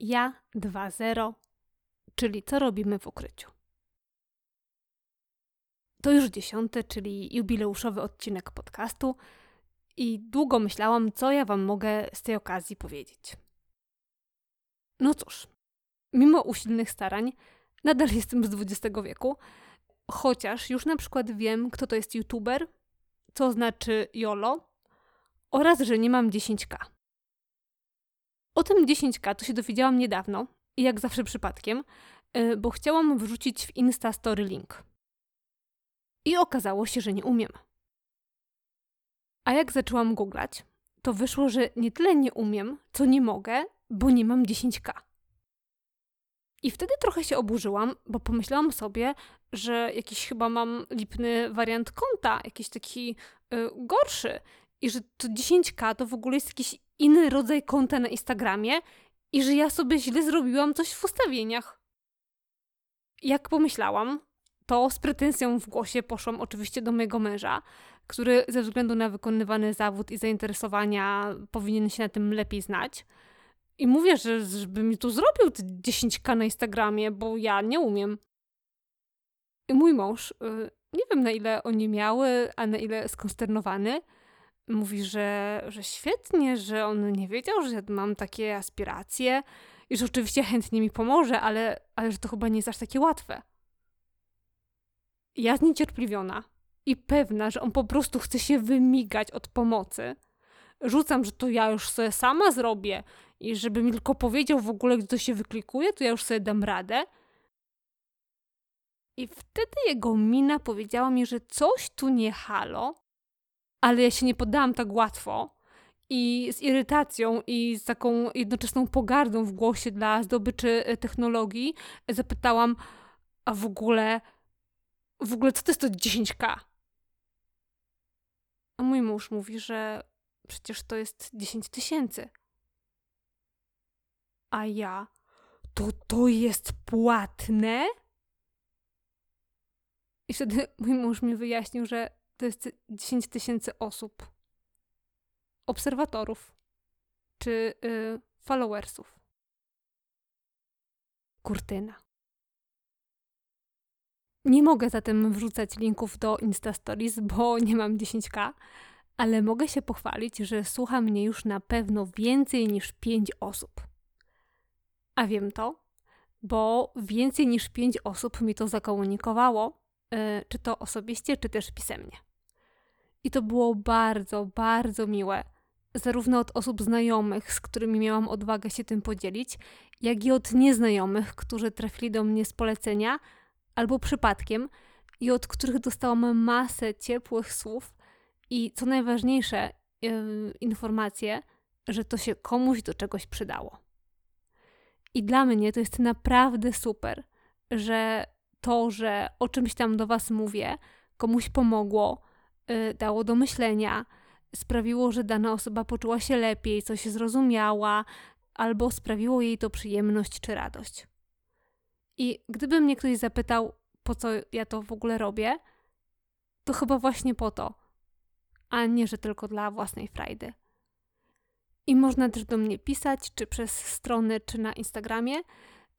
Ja 2.0, czyli co robimy w ukryciu. To już dziesiąty, czyli jubileuszowy odcinek podcastu i długo myślałam, co ja Wam mogę z tej okazji powiedzieć. No cóż, mimo usilnych starań, nadal jestem z XX wieku, chociaż już na przykład wiem, kto to jest youtuber, co znaczy YOLO oraz, że nie mam 10k. O tym 10k to się dowiedziałam niedawno i jak zawsze przypadkiem, y, bo chciałam wrzucić w Insta Story link. I okazało się, że nie umiem. A jak zaczęłam googlać, to wyszło, że nie tyle nie umiem, co nie mogę, bo nie mam 10k. I wtedy trochę się oburzyłam, bo pomyślałam sobie, że jakiś chyba mam lipny wariant konta, jakiś taki y, gorszy. I że to 10k to w ogóle jest jakiś inny rodzaj konta na Instagramie i że ja sobie źle zrobiłam coś w ustawieniach. Jak pomyślałam, to z pretensją w głosie poszłam oczywiście do mojego męża, który ze względu na wykonywany zawód i zainteresowania powinien się na tym lepiej znać. I mówię, że żeby mi tu zrobił te 10k na Instagramie, bo ja nie umiem. I mój mąż, y, nie wiem na ile oni miały, a na ile skonsternowany, mówi, że, że świetnie, że on nie wiedział, że mam takie aspiracje i że oczywiście chętnie mi pomoże, ale, ale że to chyba nie jest aż takie łatwe. Ja zniecierpliwiona i pewna, że on po prostu chce się wymigać od pomocy, rzucam, że to ja już sobie sama zrobię i żeby mi tylko powiedział w ogóle, gdzie to się wyklikuje, to ja już sobie dam radę. I wtedy jego mina powiedziała mi, że coś tu nie halo, ale ja się nie poddałam tak łatwo. I z irytacją i z taką jednoczesną pogardą w głosie dla zdobyczy e, technologii zapytałam, a w ogóle, w ogóle co to jest to 10k? A mój mąż mówi, że przecież to jest 10 tysięcy. A ja, to to jest płatne? I wtedy mój mąż mi wyjaśnił, że to jest 10 tysięcy osób, obserwatorów czy y, followersów. Kurtyna. Nie mogę zatem wrzucać linków do Insta Stories, bo nie mam 10k, ale mogę się pochwalić, że słucha mnie już na pewno więcej niż 5 osób. A wiem to, bo więcej niż 5 osób mi to zakomunikowało, yy, czy to osobiście, czy też pisemnie. I to było bardzo, bardzo miłe, zarówno od osób znajomych, z którymi miałam odwagę się tym podzielić, jak i od nieznajomych, którzy trafili do mnie z polecenia albo przypadkiem i od których dostałam masę ciepłych słów i co najważniejsze, yy, informacje, że to się komuś do czegoś przydało. I dla mnie to jest naprawdę super, że to, że o czymś tam do Was mówię, komuś pomogło, dało do myślenia, sprawiło, że dana osoba poczuła się lepiej, coś zrozumiała, albo sprawiło jej to przyjemność czy radość. I gdyby mnie ktoś zapytał, po co ja to w ogóle robię, to chyba właśnie po to, a nie, że tylko dla własnej frajdy. I można też do mnie pisać, czy przez stronę, czy na Instagramie.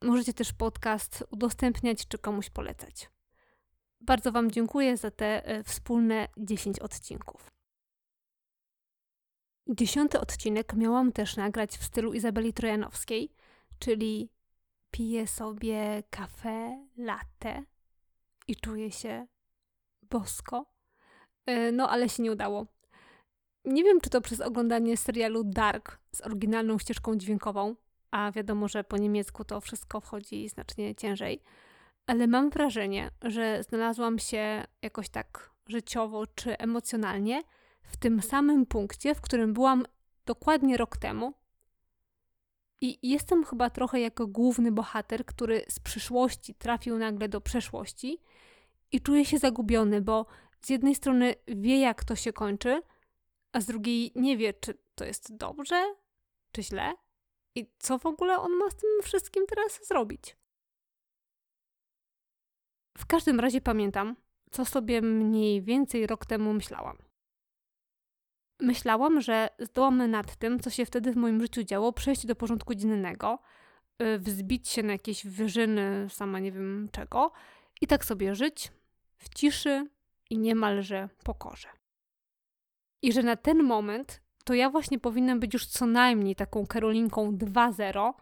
Możecie też podcast udostępniać, czy komuś polecać. Bardzo Wam dziękuję za te e, wspólne 10 odcinków. Dziesiąty odcinek miałam też nagrać w stylu Izabeli Trojanowskiej, czyli piję sobie kawę, latte i czuję się bosko. E, no, ale się nie udało. Nie wiem, czy to przez oglądanie serialu Dark z oryginalną ścieżką dźwiękową, a wiadomo, że po niemiecku to wszystko wchodzi znacznie ciężej, ale mam wrażenie, że znalazłam się jakoś tak życiowo czy emocjonalnie w tym samym punkcie, w którym byłam dokładnie rok temu. I jestem chyba trochę jako główny bohater, który z przyszłości trafił nagle do przeszłości i czuje się zagubiony, bo z jednej strony wie, jak to się kończy, a z drugiej nie wie, czy to jest dobrze, czy źle i co w ogóle on ma z tym wszystkim teraz zrobić. W każdym razie pamiętam, co sobie mniej więcej rok temu myślałam. Myślałam, że zdołam nad tym, co się wtedy w moim życiu działo, przejść do porządku dziennego, y, wzbić się na jakieś wyżyny, sama nie wiem czego, i tak sobie żyć w ciszy i niemalże pokorze. I że na ten moment to ja właśnie powinnam być już co najmniej taką Karolinką 2.0,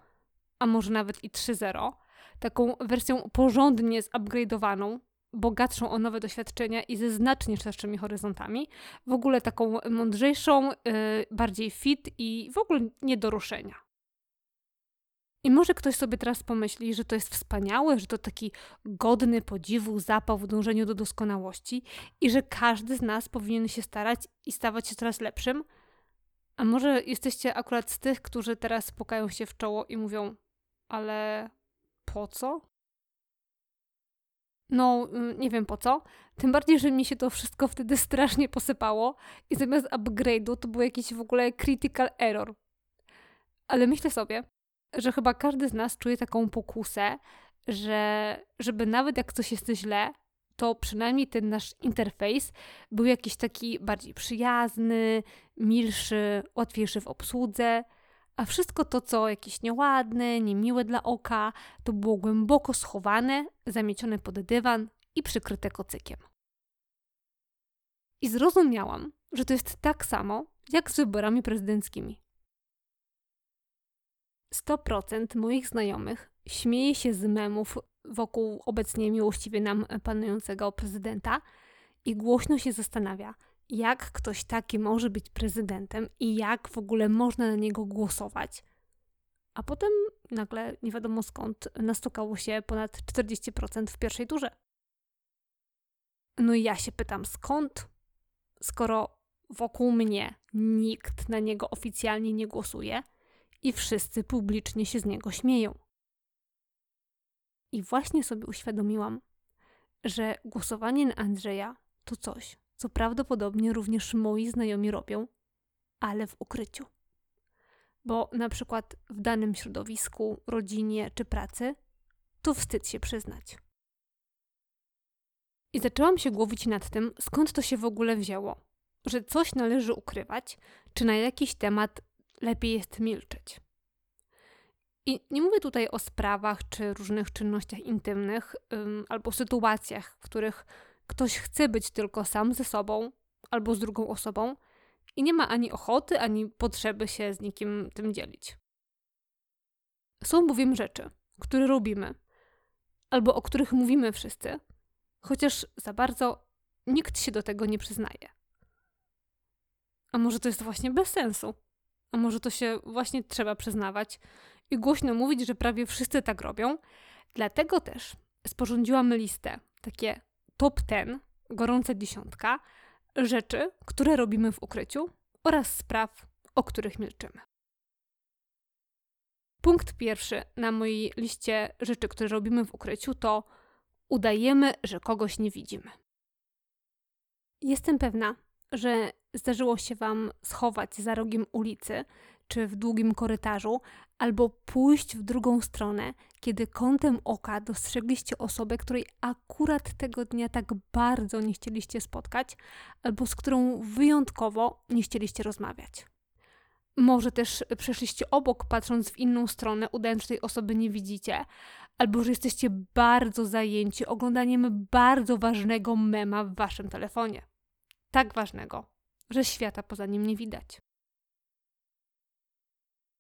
a może nawet i 3.0, taką wersją porządnie zupgrade'owaną, bogatszą o nowe doświadczenia i ze znacznie szerszymi horyzontami, w ogóle taką mądrzejszą, yy, bardziej fit i w ogóle nie do ruszenia. I może ktoś sobie teraz pomyśli, że to jest wspaniałe, że to taki godny podziwu zapał w dążeniu do doskonałości i że każdy z nas powinien się starać i stawać się coraz lepszym. A może jesteście akurat z tych, którzy teraz pukają się w czoło i mówią: Ale po co? No, mm, nie wiem po co. Tym bardziej, że mi się to wszystko wtedy strasznie posypało i zamiast upgrade'u to był jakiś w ogóle critical error. Ale myślę sobie, że chyba każdy z nas czuje taką pokusę, że żeby nawet jak coś jest źle, to przynajmniej ten nasz interfejs był jakiś taki bardziej przyjazny, milszy, łatwiejszy w obsłudze, a wszystko to, co jakieś nieładne, niemiłe dla oka, to było głęboko schowane, zamiecione pod dywan i przykryte kocykiem. I zrozumiałam, że to jest tak samo jak z wyborami prezydenckimi. 100% moich znajomych śmieje się z memów wokół obecnie miłościwie nam panującego prezydenta i głośno się zastanawia, jak ktoś taki może być prezydentem i jak w ogóle można na niego głosować. A potem nagle, nie wiadomo skąd, nastukało się ponad 40% w pierwszej turze. No i ja się pytam, skąd? Skoro wokół mnie nikt na niego oficjalnie nie głosuje i wszyscy publicznie się z niego śmieją. I właśnie sobie uświadomiłam, że głosowanie na Andrzeja to coś, co prawdopodobnie również moi znajomi robią, ale w ukryciu. Bo na przykład w danym środowisku, rodzinie czy pracy to wstyd się przyznać. I zaczęłam się głowić nad tym, skąd to się w ogóle wzięło, że coś należy ukrywać, czy na jakiś temat lepiej jest milczeć. I nie mówię tutaj o sprawach czy różnych czynnościach intymnych, ym, albo sytuacjach, w których ktoś chce być tylko sam ze sobą albo z drugą osobą i nie ma ani ochoty, ani potrzeby się z nikim tym dzielić. Są bowiem rzeczy, które robimy, albo o których mówimy wszyscy, chociaż za bardzo nikt się do tego nie przyznaje. A może to jest właśnie bez sensu? A może to się właśnie trzeba przyznawać i głośno mówić, że prawie wszyscy tak robią? Dlatego też sporządziłam listę, takie top 10, gorąca dziesiątka, rzeczy, które robimy w ukryciu oraz spraw, o których milczymy. Punkt pierwszy na mojej liście rzeczy, które robimy w ukryciu, to udajemy, że kogoś nie widzimy. Jestem pewna, że zdarzyło się Wam schować za rogiem ulicy czy w długim korytarzu, albo pójść w drugą stronę, kiedy kątem oka dostrzegliście osobę, której akurat tego dnia tak bardzo nie chcieliście spotkać, albo z którą wyjątkowo nie chcieliście rozmawiać. Może też przeszliście obok, patrząc w inną stronę, udając, że tej osoby nie widzicie, albo że jesteście bardzo zajęci oglądaniem bardzo ważnego mema w waszym telefonie. Tak ważnego, że świata poza nim nie widać.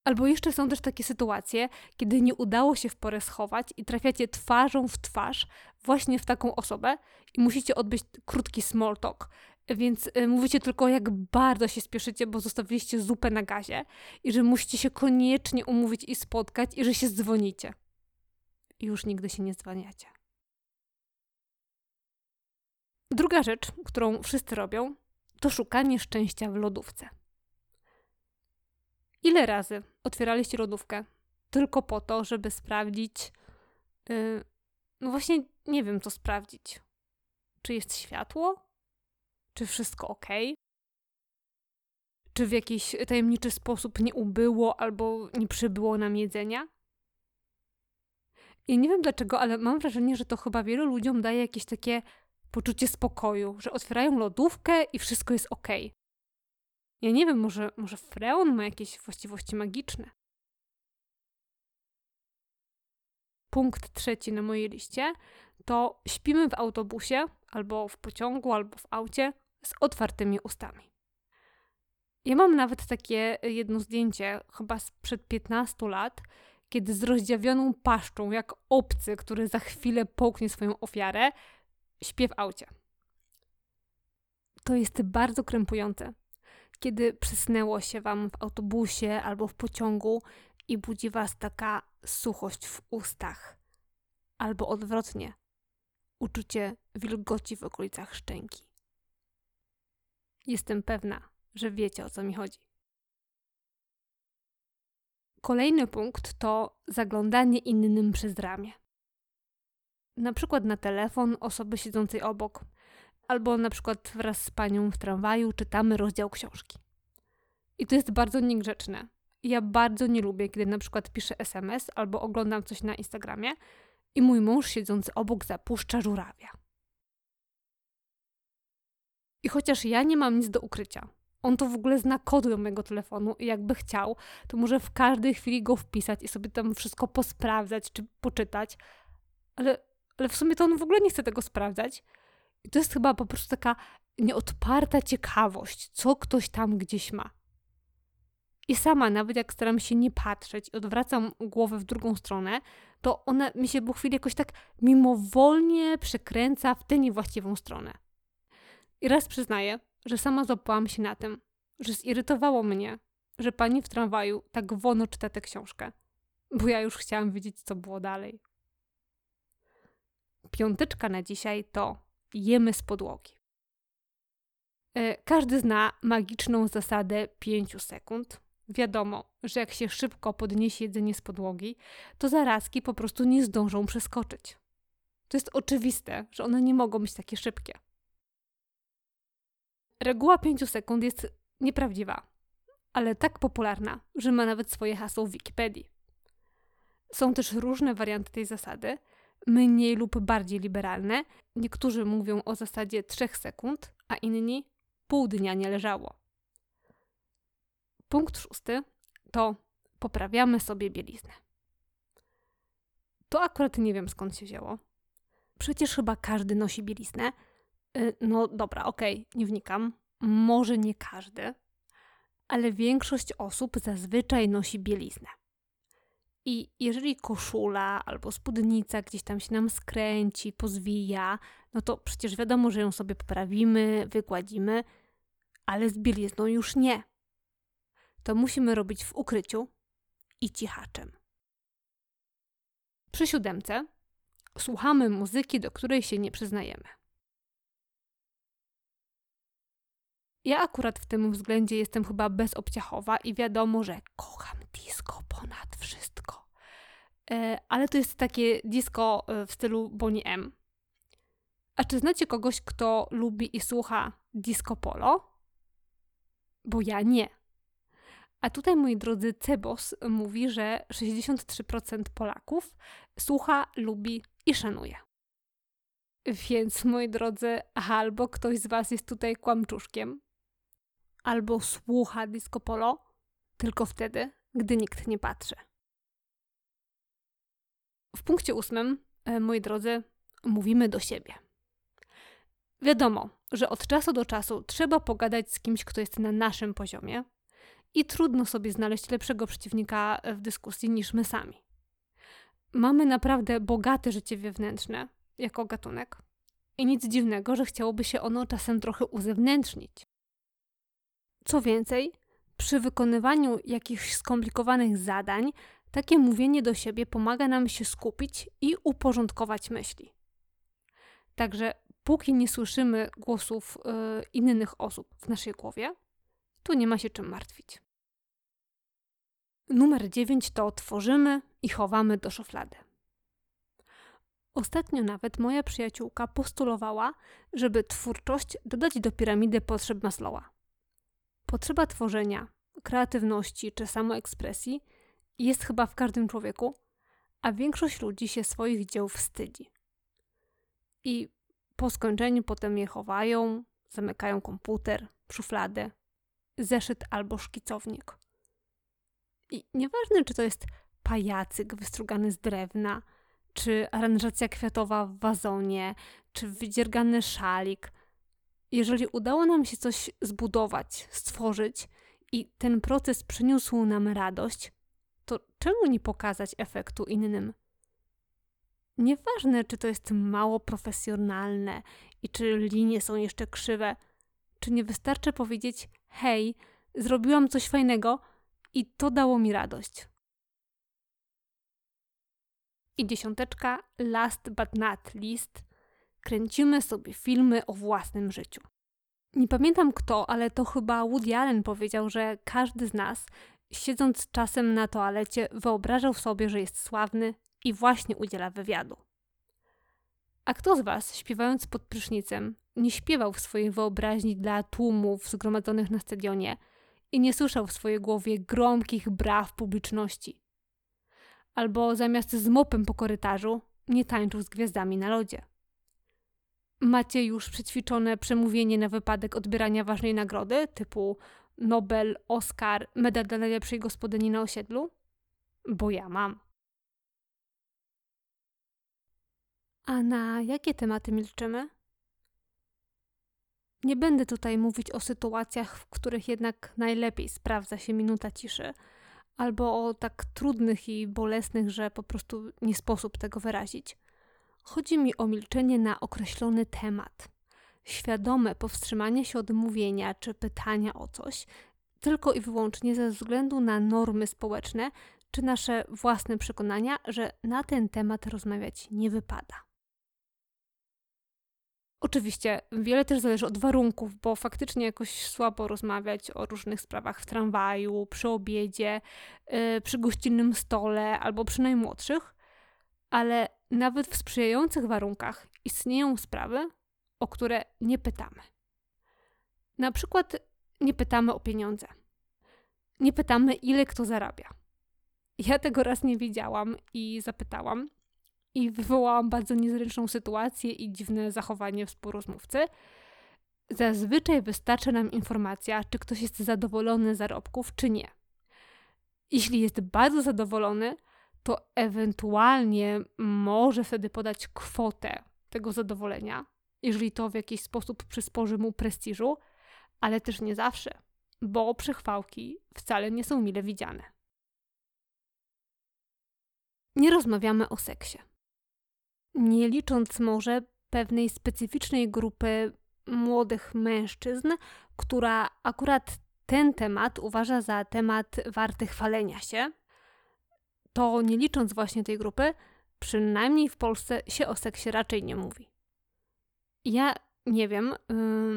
Albo jeszcze są też takie sytuacje, kiedy nie udało się w porę schować i trafiacie twarzą w twarz właśnie w taką osobę i musicie odbyć krótki small talk. Więc y, mówicie tylko, jak bardzo się spieszycie, bo zostawiliście zupę na gazie i że musicie się koniecznie umówić i spotkać i że się dzwonicie. I już nigdy się nie dzwaniacie. Druga rzecz, którą wszyscy robią, to szukanie szczęścia w lodówce. Ile razy otwieraliście lodówkę tylko po to, żeby sprawdzić. Yy, no właśnie nie wiem, co sprawdzić. Czy jest światło? Czy wszystko ok? Czy w jakiś tajemniczy sposób nie ubyło albo nie przybyło nam jedzenia? I nie wiem dlaczego, ale mam wrażenie, że to chyba wielu ludziom daje jakieś takie poczucie spokoju, że otwierają lodówkę i wszystko jest ok. Ja nie wiem, może, może freon ma jakieś właściwości magiczne. punkt trzeci na mojej liście to śpimy w autobusie, albo w pociągu, albo w aucie z otwartymi ustami. Ja mam nawet takie jedno zdjęcie, chyba sprzed 15 lat, kiedy z rozdziawioną paszczą, jak obcy, który za chwilę połknie swoją ofiarę, śpię w aucie. To jest bardzo krępujące, kiedy przysnęło się wam w autobusie albo w pociągu i budzi was taka suchość w ustach, albo odwrotnie, uczucie wilgoci w okolicach szczęki. Jestem pewna, że wiecie o co mi chodzi. Kolejny punkt to zaglądanie innym przez ramię. Na przykład na telefon osoby siedzącej obok, albo na przykład wraz z panią w tramwaju czytamy rozdział książki. I to jest bardzo niegrzeczne. Ja bardzo nie lubię, kiedy na przykład piszę SMS albo oglądam coś na Instagramie i mój mąż siedzący obok zapuszcza żurawia. I chociaż ja nie mam nic do ukrycia, on to w ogóle zna kody do mojego telefonu i jakby chciał, to może w każdej chwili go wpisać i sobie tam wszystko posprawdzać czy poczytać, ale, ale w sumie to on w ogóle nie chce tego sprawdzać. I to jest chyba po prostu taka nieodparta ciekawość, co ktoś tam gdzieś ma. I sama, nawet jak staram się nie patrzeć i odwracam głowę w drugą stronę, to ona mi się po chwili jakoś tak mimowolnie przekręca w tę niewłaściwą stronę. I raz przyznaję, że sama złapałam się na tym, że zirytowało mnie, że pani w tramwaju tak wolno czyta tę książkę, bo ja już chciałam wiedzieć, co było dalej. Piąteczka na dzisiaj to jemy z podłogi. E, każdy zna magiczną zasadę 5 sekund. Wiadomo, że jak się szybko podniesie jedzenie z podłogi, to zarazki po prostu nie zdążą przeskoczyć. To jest oczywiste, że one nie mogą być takie szybkie. Reguła 5 sekund jest nieprawdziwa, ale tak popularna, że ma nawet swoje hasło w Wikipedii. Są też różne warianty tej zasady, mniej lub bardziej liberalne. Niektórzy mówią o zasadzie 3 sekund, a inni pół dnia nie leżało. Punkt szósty to poprawiamy sobie bieliznę. To akurat nie wiem skąd się wzięło. Przecież chyba każdy nosi bieliznę, Y, no dobra, okej, okay, nie wnikam. Może nie każdy, ale większość osób zazwyczaj nosi bieliznę. I jeżeli koszula albo spódnica gdzieś tam się nam skręci, pozwija, no to przecież wiadomo, że ją sobie poprawimy, wygładzimy, ale z bielizną już nie. To musimy robić w ukryciu i cichaczem. Przy siódemce słuchamy muzyki, do której się nie przyznajemy. Ja akurat w tym względzie jestem chyba bezobciachowa i wiadomo, że kocham disco ponad wszystko. E, ale to jest takie disco e, w stylu Bonnie M. A czy znacie kogoś, kto lubi i słucha disco polo? Bo ja nie. A tutaj, moi drodzy, Cebos mówi, że 63% Polaków słucha, lubi i szanuje. Więc, moi drodzy, albo ktoś z Was jest tutaj kłamczuszkiem, albo słucha disco polo, tylko wtedy, gdy nikt nie patrzy. W punkcie ósmym, e, moi drodzy, mówimy do siebie. Wiadomo, że od czasu do czasu trzeba pogadać z kimś, kto jest na naszym poziomie i trudno sobie znaleźć lepszego przeciwnika w dyskusji niż my sami. Mamy naprawdę bogate życie wewnętrzne jako gatunek i nic dziwnego, że chciałoby się ono czasem trochę uzewnętrznić. Co więcej, przy wykonywaniu jakichś skomplikowanych zadań, takie mówienie do siebie pomaga nam się skupić i uporządkować myśli. Także póki nie słyszymy głosów y, innych osób w naszej głowie, tu nie ma się czym martwić. Numer 9 to tworzymy i chowamy do szuflady. Ostatnio nawet moja przyjaciółka postulowała, żeby twórczość dodać do piramidy potrzeb Maslowa. Potrzeba tworzenia, kreatywności czy samoekspresji jest chyba w każdym człowieku, a większość ludzi się swoich dzieł wstydzi. I po skończeniu potem je chowają, zamykają komputer, szufladę, zeszyt albo szkicownik. I nieważne, czy to jest pajacyk wystrugany z drewna, czy aranżacja kwiatowa w wazonie, czy wydziergany szalik. Jeżeli udało nam się coś zbudować, stworzyć i ten proces przyniósł nam radość, to czemu nie pokazać efektu innym? Nieważne, czy to jest mało profesjonalne i czy linie są jeszcze krzywe, czy nie wystarczy powiedzieć: Hej, zrobiłam coś fajnego i to dało mi radość. I dziesiąteczka, last but not least, kręcimy sobie filmy o własnym życiu. Nie pamiętam kto, ale to chyba Woody Allen powiedział, że każdy z nas, siedząc czasem na toalecie, wyobrażał sobie, że jest sławny i właśnie udziela wywiadu. A kto z Was, śpiewając pod prysznicem, nie śpiewał w swojej wyobraźni dla tłumów zgromadzonych na stadionie i nie słyszał w swojej głowie gromkich braw publiczności? Albo zamiast z mopem po korytarzu, nie tańczył z gwiazdami na lodzie? Macie już przećwiczone przemówienie na wypadek odbierania ważnej nagrody, typu Nobel, Oscar, medal dla najlepszej gospodyni na osiedlu? Bo ja mam. A na jakie tematy milczymy? Nie będę tutaj mówić o sytuacjach, w których jednak najlepiej sprawdza się minuta ciszy, albo o tak trudnych i bolesnych, że po prostu nie sposób tego wyrazić. Chodzi mi o milczenie na określony temat. Świadome powstrzymanie się od mówienia czy pytania o coś, tylko i wyłącznie ze względu na normy społeczne czy nasze własne przekonania, że na ten temat rozmawiać nie wypada. Oczywiście wiele też zależy od warunków, bo faktycznie jakoś słabo rozmawiać o różnych sprawach w tramwaju, przy obiedzie, yy, przy gościnnym stole albo przy najmłodszych, ale nawet w sprzyjających warunkach istnieją sprawy, o które nie pytamy. Na przykład nie pytamy o pieniądze. Nie pytamy, ile kto zarabia. Ja tego raz nie wiedziałam i zapytałam, i wywołałam bardzo niezręczną sytuację i dziwne zachowanie współrozmówcy. Zazwyczaj wystarcza nam informacja, czy ktoś jest zadowolony z zarobków, czy nie. Jeśli jest bardzo zadowolony, to ewentualnie może wtedy podać kwotę tego zadowolenia, jeżeli to w jakiś sposób przysporzy mu prestiżu, ale też nie zawsze, bo przechwałki wcale nie są mile widziane. Nie rozmawiamy o seksie nie licząc może pewnej specyficznej grupy młodych mężczyzn, która akurat ten temat uważa za temat warty chwalenia się, to nie licząc właśnie tej grupy, przynajmniej w Polsce się o seksie raczej nie mówi. Ja nie wiem, yy,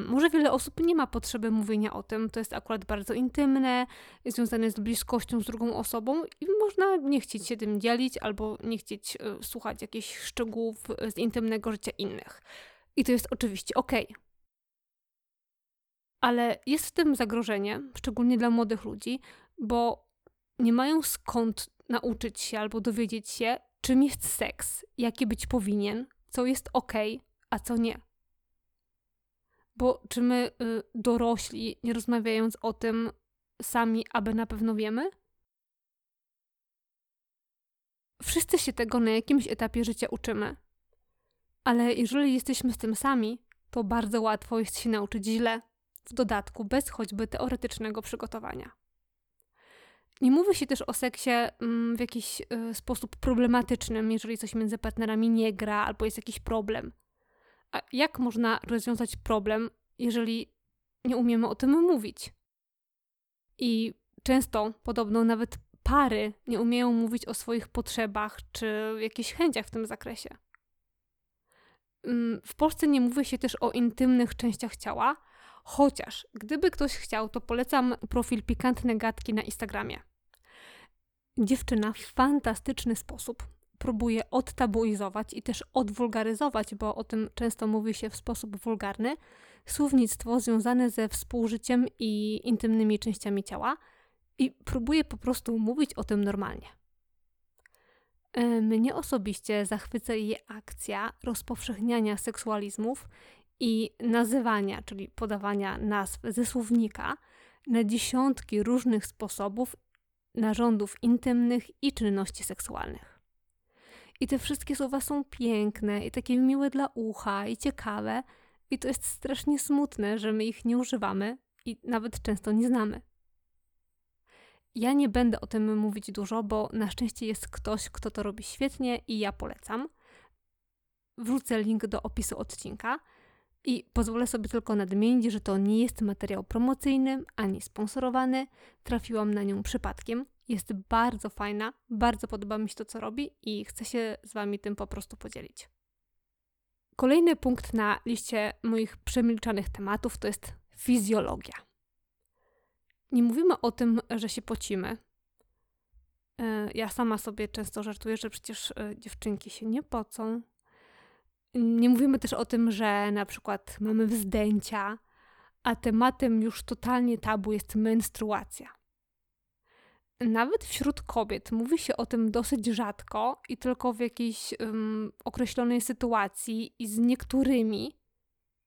może wiele osób nie ma potrzeby mówienia o tym. To jest akurat bardzo intymne, związane z bliskością z drugą osobą i można nie chcieć się tym dzielić albo nie chcieć yy, słuchać jakichś szczegółów z intymnego życia innych. I to jest oczywiście ok. Ale jest w tym zagrożenie, szczególnie dla młodych ludzi, bo nie mają skąd nauczyć się albo dowiedzieć się, czym jest seks, jaki być powinien, co jest ok, a co nie. Bo czy my y, dorośli, nie rozmawiając o tym sami, aby na pewno wiemy? Wszyscy się tego na jakimś etapie życia uczymy. Ale jeżeli jesteśmy z tym sami, to bardzo łatwo jest się nauczyć źle, w dodatku bez choćby teoretycznego przygotowania. Nie mówi się też o seksie mm, w jakiś y, sposób problematycznym, jeżeli coś między partnerami nie gra albo jest jakiś problem. A jak można rozwiązać problem, jeżeli nie umiemy o tym mówić? I często, podobno nawet pary nie umieją mówić o swoich potrzebach czy jakichś chęciach w tym zakresie. Mm, w Polsce nie mówi się też o intymnych częściach ciała, chociaż gdyby ktoś chciał, to polecam profil Pikantne Gadki na Instagramie. Dziewczyna w fantastyczny sposób próbuje odtabuizować i też odwulgaryzować, bo o tym często mówi się w sposób wulgarny, słownictwo związane ze współżyciem i intymnymi częściami ciała i próbuje po prostu mówić o tym normalnie. Mnie osobiście zachwyca jej akcja rozpowszechniania seksualizmów i nazywania, czyli podawania nazw ze słownika na dziesiątki różnych sposobów narządów intymnych i czynności seksualnych. I te wszystkie słowa są piękne i takie miłe dla ucha i ciekawe. I to jest strasznie smutne, że my ich nie używamy i nawet często nie znamy. Ja nie będę o tym mówić dużo, bo na szczęście jest ktoś, kto to robi świetnie i ja polecam. Wrzucę link do opisu odcinka i pozwolę sobie tylko nadmienić, że to nie jest materiał promocyjny ani sponsorowany. Trafiłam na nią przypadkiem. Jest bardzo fajna, bardzo podoba mi się to, co robi i chcę się z Wami tym po prostu podzielić. Kolejny punkt na liście moich przemilczanych tematów to jest fizjologia. Nie mówimy o tym, że się pocimy. E, ja sama sobie często żartuję, że przecież e, dziewczynki się nie pocą. Nie mówimy też o tym, że na przykład mamy wzdęcia, a tematem już totalnie tabu jest menstruacja. Nawet wśród kobiet mówi się o tym dosyć rzadko i tylko w jakiejś um, określonej sytuacji i z niektórymi,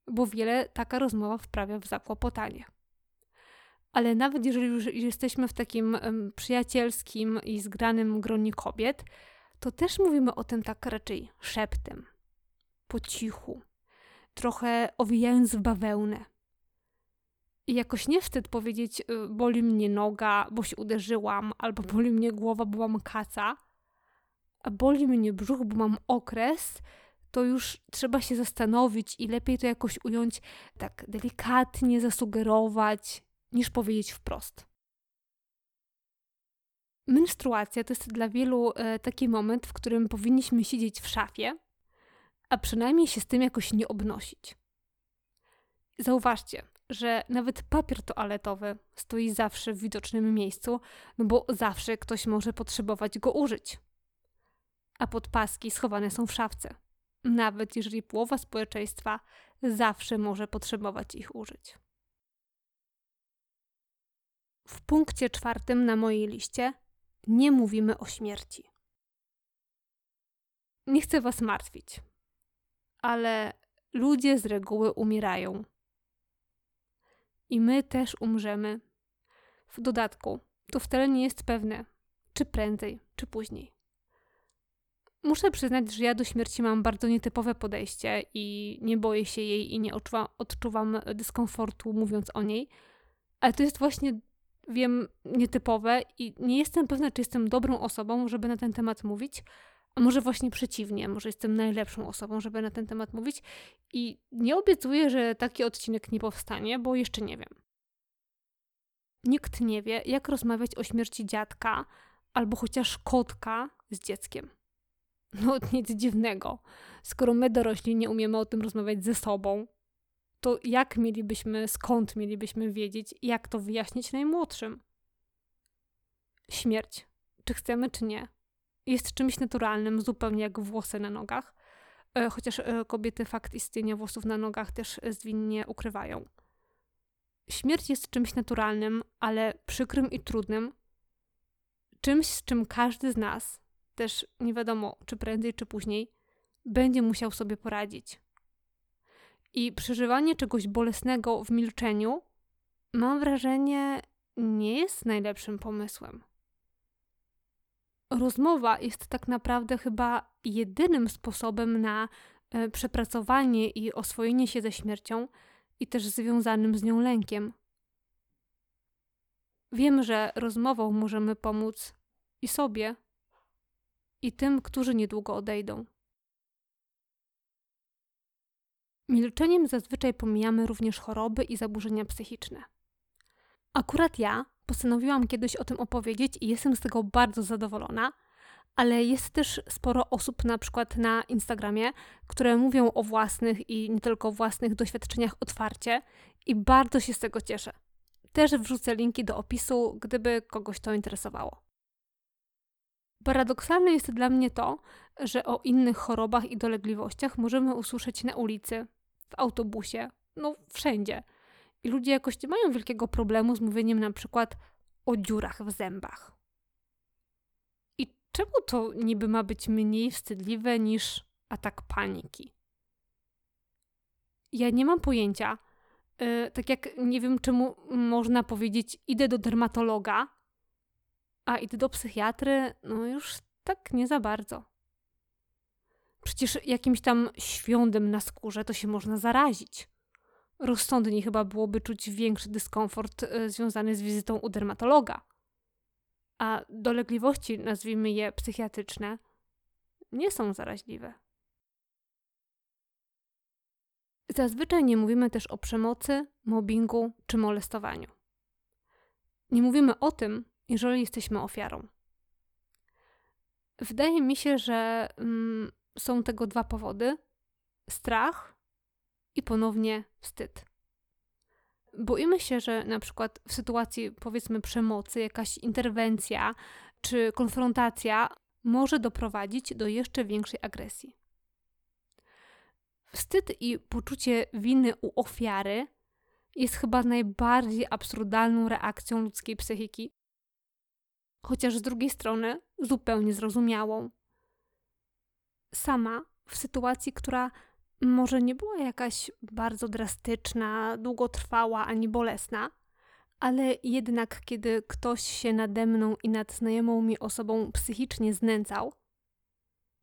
bo wiele taka rozmowa wprawia w zakłopotanie. Ale nawet jeżeli już jesteśmy w takim um, przyjacielskim i zgranym gronie kobiet, to też mówimy o tym tak raczej szeptem, po cichu, trochę owijając w bawełnę. I jakoś nie wstyd powiedzieć, y, boli mnie noga, bo się uderzyłam, albo boli mnie głowa, bo mam kaca, a boli mnie brzuch, bo mam okres, to już trzeba się zastanowić i lepiej to jakoś ująć tak delikatnie, zasugerować, niż powiedzieć wprost. Menstruacja to jest dla wielu e, taki moment, w którym powinniśmy siedzieć w szafie, a przynajmniej się z tym jakoś nie obnosić. Zauważcie, że nawet papier toaletowy stoi zawsze w widocznym miejscu, no bo zawsze ktoś może potrzebować go użyć. A podpaski schowane są w szafce, nawet jeżeli połowa społeczeństwa zawsze może potrzebować ich użyć. W punkcie czwartym na mojej liście nie mówimy o śmierci. Nie chcę Was martwić, ale ludzie z reguły umierają i my też umrzemy. W dodatku, to wcale nie jest pewne, czy prędzej, czy później. Muszę przyznać, że ja do śmierci mam bardzo nietypowe podejście i nie boję się jej i nie odczuwam, odczuwam dyskomfortu mówiąc o niej, ale to jest właśnie, wiem, nietypowe i nie jestem pewna, czy jestem dobrą osobą, żeby na ten temat mówić, a może właśnie przeciwnie, może jestem najlepszą osobą, żeby na ten temat mówić i nie obiecuję, że taki odcinek nie powstanie, bo jeszcze nie wiem. Nikt nie wie, jak rozmawiać o śmierci dziadka albo chociaż kotka z dzieckiem. No nic dziwnego. Skoro my dorośli nie umiemy o tym rozmawiać ze sobą, to jak mielibyśmy, skąd mielibyśmy wiedzieć, jak to wyjaśnić najmłodszym? Śmierć. Czy chcemy, czy nie? Jest czymś naturalnym, zupełnie jak włosy na nogach. E, chociaż e, kobiety fakt istnienia włosów na nogach też zwinnie ukrywają. Śmierć jest czymś naturalnym, ale przykrym i trudnym. Czymś, z czym każdy z nas, też nie wiadomo czy prędzej, czy później, będzie musiał sobie poradzić. I przeżywanie czegoś bolesnego w milczeniu, mam wrażenie, nie jest najlepszym pomysłem rozmowa jest tak naprawdę chyba jedynym sposobem na e, przepracowanie i oswojenie się ze śmiercią i też związanym z nią lękiem. Wiem, że rozmową możemy pomóc i sobie, i tym, którzy niedługo odejdą. Milczeniem zazwyczaj pomijamy również choroby i zaburzenia psychiczne. Akurat ja postanowiłam kiedyś o tym opowiedzieć i jestem z tego bardzo zadowolona, ale jest też sporo osób, na przykład na Instagramie, które mówią o własnych i nie tylko własnych doświadczeniach otwarcie i bardzo się z tego cieszę. Też wrzucę linki do opisu, gdyby kogoś to interesowało. Paradoksalne jest dla mnie to, że o innych chorobach i dolegliwościach możemy usłyszeć na ulicy, w autobusie, no wszędzie – i ludzie jakoś nie mają wielkiego problemu z mówieniem na przykład o dziurach w zębach. I czemu to niby ma być mniej wstydliwe niż atak paniki? Ja nie mam pojęcia. Yy, tak jak nie wiem, czemu można powiedzieć, idę do dermatologa, a idę do psychiatry, no już tak nie za bardzo. Przecież jakimś tam świądem na skórze to się można zarazić. Rozsądniej chyba byłoby czuć większy dyskomfort y, związany z wizytą u dermatologa. A dolegliwości, nazwijmy je psychiatryczne, nie są zaraźliwe. Zazwyczaj nie mówimy też o przemocy, mobbingu czy molestowaniu. Nie mówimy o tym, jeżeli jesteśmy ofiarą. Wydaje mi się, że mm, są tego dwa powody: strach i ponownie wstyd. Boimy się, że na przykład w sytuacji powiedzmy przemocy, jakaś interwencja czy konfrontacja może doprowadzić do jeszcze większej agresji. Wstyd i poczucie winy u ofiary jest chyba najbardziej absurdalną reakcją ludzkiej psychiki, chociaż z drugiej strony zupełnie zrozumiałą. Sama w sytuacji, która może nie była jakaś bardzo drastyczna, długotrwała ani bolesna, ale jednak kiedy ktoś się nade mną i nad znajomą mi osobą psychicznie znęcał,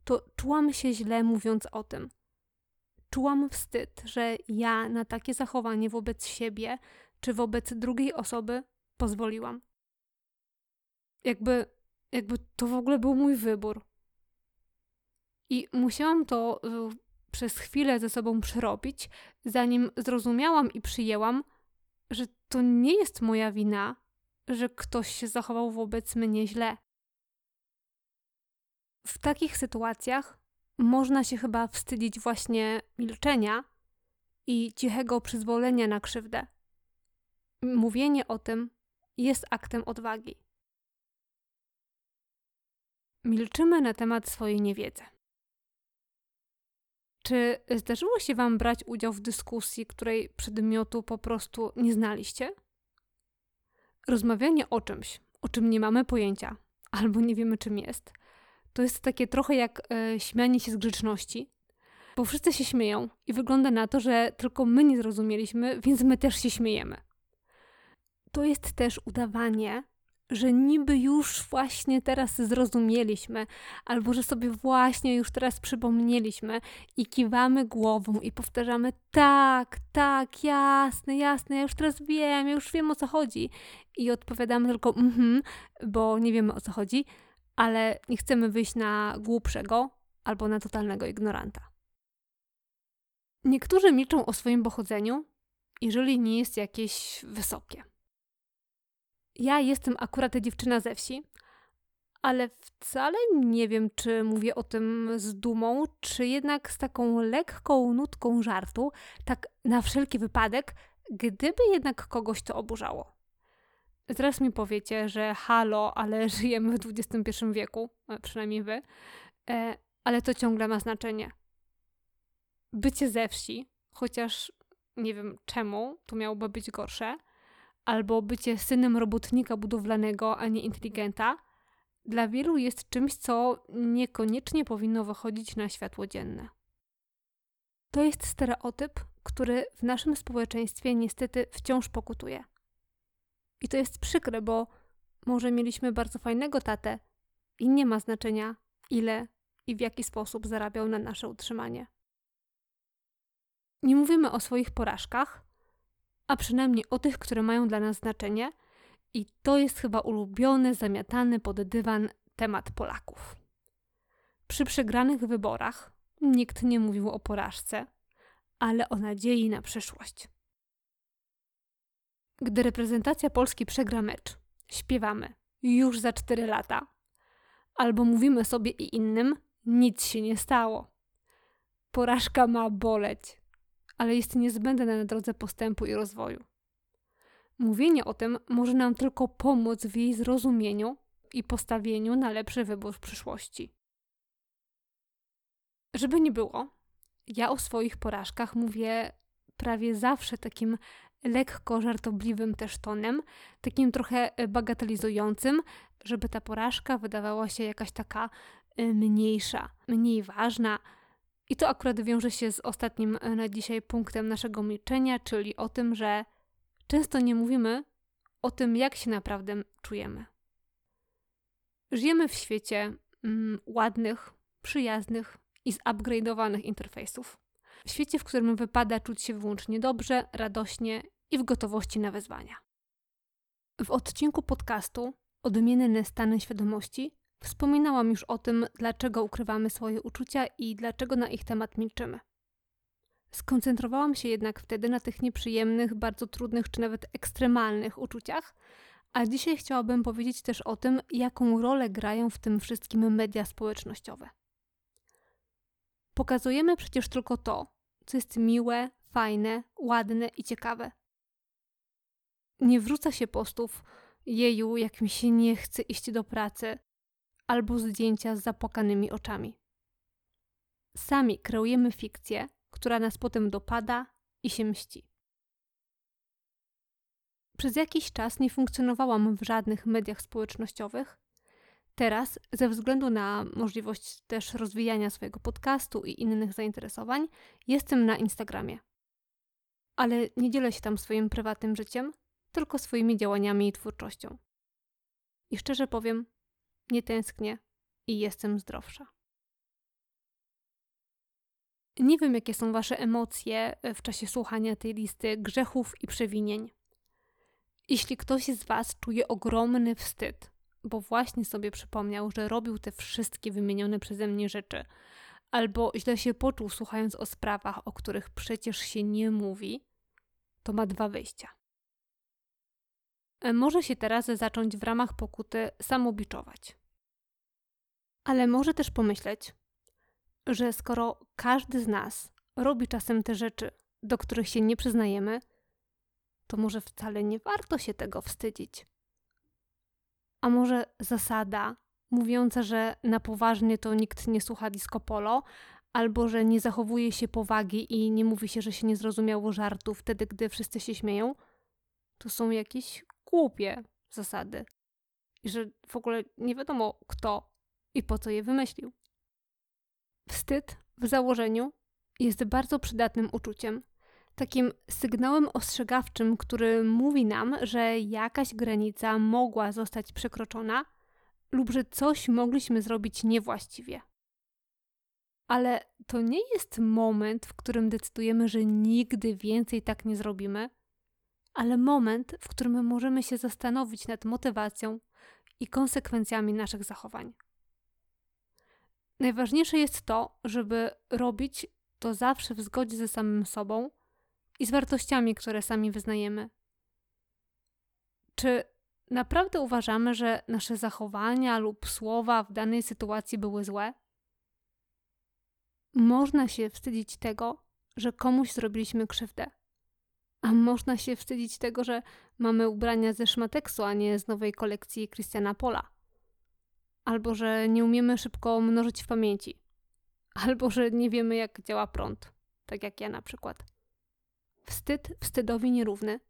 to czułam się źle mówiąc o tym. Czułam wstyd, że ja na takie zachowanie wobec siebie czy wobec drugiej osoby pozwoliłam. Jakby, jakby to w ogóle był mój wybór. I musiałam to przez chwilę ze sobą przerobić, zanim zrozumiałam i przyjęłam, że to nie jest moja wina, że ktoś się zachował wobec mnie źle. W takich sytuacjach można się chyba wstydzić właśnie milczenia i cichego przyzwolenia na krzywdę. Mówienie o tym jest aktem odwagi. Milczymy na temat swojej niewiedzy. Czy zdarzyło się Wam brać udział w dyskusji, której przedmiotu po prostu nie znaliście? Rozmawianie o czymś, o czym nie mamy pojęcia, albo nie wiemy czym jest, to jest takie trochę jak e, śmianie się z grzeczności, bo wszyscy się śmieją i wygląda na to, że tylko my nie zrozumieliśmy, więc my też się śmiejemy. To jest też udawanie, że niby już właśnie teraz zrozumieliśmy, albo że sobie właśnie już teraz przypomnieliśmy i kiwamy głową i powtarzamy tak, tak, jasne, jasne, ja już teraz wiem, ja już wiem o co chodzi. I odpowiadamy tylko mhm, bo nie wiemy o co chodzi, ale nie chcemy wyjść na głupszego albo na totalnego ignoranta. Niektórzy milczą o swoim pochodzeniu, jeżeli nie jest jakieś wysokie ja jestem akurat dziewczyna ze wsi, ale wcale nie wiem, czy mówię o tym z dumą, czy jednak z taką lekką nutką żartu, tak na wszelki wypadek, gdyby jednak kogoś to oburzało. Zaraz mi powiecie, że halo, ale żyjemy w XXI wieku, e, przynajmniej wy, e, ale to ciągle ma znaczenie. Bycie ze wsi, chociaż nie wiem czemu to miałoby być gorsze, albo bycie synem robotnika budowlanego, a nie inteligenta, dla wielu jest czymś, co niekoniecznie powinno wychodzić na światło dzienne. To jest stereotyp, który w naszym społeczeństwie niestety wciąż pokutuje. I to jest przykre, bo może mieliśmy bardzo fajnego tatę i nie ma znaczenia, ile i w jaki sposób zarabiał na nasze utrzymanie. Nie mówimy o swoich porażkach, a przynajmniej o tych, które mają dla nas znaczenie, i to jest chyba ulubiony, zamiatany pod dywan temat Polaków. Przy przegranych wyborach nikt nie mówił o porażce, ale o nadziei na przyszłość. Gdy reprezentacja Polski przegra mecz, śpiewamy już za cztery lata, albo mówimy sobie i innym, nic się nie stało. Porażka ma boleć, ale jest niezbędne na drodze postępu i rozwoju. Mówienie o tym może nam tylko pomóc w jej zrozumieniu i postawieniu na lepszy wybór w przyszłości. Żeby nie było, ja o swoich porażkach mówię prawie zawsze takim lekko żartobliwym też tonem, takim trochę bagatelizującym, żeby ta porażka wydawała się jakaś taka y, mniejsza, mniej ważna, i to akurat wiąże się z ostatnim e, na dzisiaj punktem naszego milczenia, czyli o tym, że często nie mówimy o tym, jak się naprawdę czujemy. Żyjemy w świecie mm, ładnych, przyjaznych i zupgrade'owanych interfejsów. W świecie, w którym wypada czuć się wyłącznie dobrze, radośnie i w gotowości na wyzwania. W odcinku podcastu Odmienne stany świadomości wspominałam już o tym, dlaczego ukrywamy swoje uczucia i dlaczego na ich temat milczymy. Skoncentrowałam się jednak wtedy na tych nieprzyjemnych, bardzo trudnych czy nawet ekstremalnych uczuciach, a dzisiaj chciałabym powiedzieć też o tym, jaką rolę grają w tym wszystkim media społecznościowe. Pokazujemy przecież tylko to, co jest miłe, fajne, ładne i ciekawe. Nie wrzuca się postów, jeju, jak mi się nie chce iść do pracy, albo zdjęcia z zapłakanymi oczami. Sami kreujemy fikcję, która nas potem dopada i się mści. Przez jakiś czas nie funkcjonowałam w żadnych mediach społecznościowych. Teraz, ze względu na możliwość też rozwijania swojego podcastu i innych zainteresowań, jestem na Instagramie. Ale nie dzielę się tam swoim prywatnym życiem, tylko swoimi działaniami i twórczością. I szczerze powiem, nie tęsknię i jestem zdrowsza. Nie wiem, jakie są Wasze emocje e, w czasie słuchania tej listy grzechów i przewinień. Jeśli ktoś z Was czuje ogromny wstyd, bo właśnie sobie przypomniał, że robił te wszystkie wymienione przeze mnie rzeczy, albo źle się poczuł słuchając o sprawach, o których przecież się nie mówi, to ma dwa wyjścia. E, może się teraz zacząć w ramach pokuty samobiczować. Ale może też pomyśleć, że skoro każdy z nas robi czasem te rzeczy, do których się nie przyznajemy, to może wcale nie warto się tego wstydzić. A może zasada mówiąca, że na poważnie to nikt nie słucha disco polo, albo że nie zachowuje się powagi i nie mówi się, że się nie zrozumiało żartu wtedy, gdy wszyscy się śmieją, to są jakieś głupie zasady. I że w ogóle nie wiadomo kto i po co je wymyślił. Wstyd w założeniu jest bardzo przydatnym uczuciem, takim sygnałem ostrzegawczym, który mówi nam, że jakaś granica mogła zostać przekroczona lub że coś mogliśmy zrobić niewłaściwie. Ale to nie jest moment, w którym decydujemy, że nigdy więcej tak nie zrobimy, ale moment, w którym możemy się zastanowić nad motywacją i konsekwencjami naszych zachowań. Najważniejsze jest to, żeby robić to zawsze w zgodzie ze samym sobą i z wartościami, które sami wyznajemy. Czy naprawdę uważamy, że nasze zachowania lub słowa w danej sytuacji były złe? Można się wstydzić tego, że komuś zrobiliśmy krzywdę. A można się wstydzić tego, że mamy ubrania ze szmateksu, a nie z nowej kolekcji Christiana Pola. Albo że nie umiemy szybko mnożyć w pamięci. Albo że nie wiemy, jak działa prąd. Tak jak ja na przykład. Wstyd wstydowi nierówny.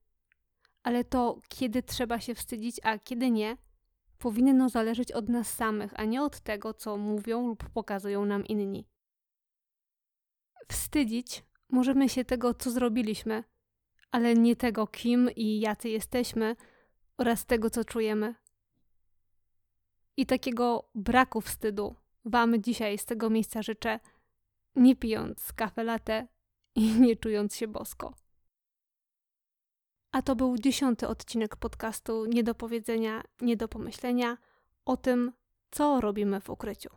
Ale to, kiedy trzeba się wstydzić, a kiedy nie, powinno zależeć od nas samych, a nie od tego, co mówią lub pokazują nam inni. Wstydzić możemy się tego, co zrobiliśmy, ale nie tego, kim i jacy jesteśmy oraz tego, co czujemy. I takiego braku wstydu Wam dzisiaj z tego miejsca życzę, nie pijąc kafe latte i nie czując się bosko. A to był dziesiąty odcinek podcastu Nie do powiedzenia, nie do pomyślenia o tym, co robimy w ukryciu.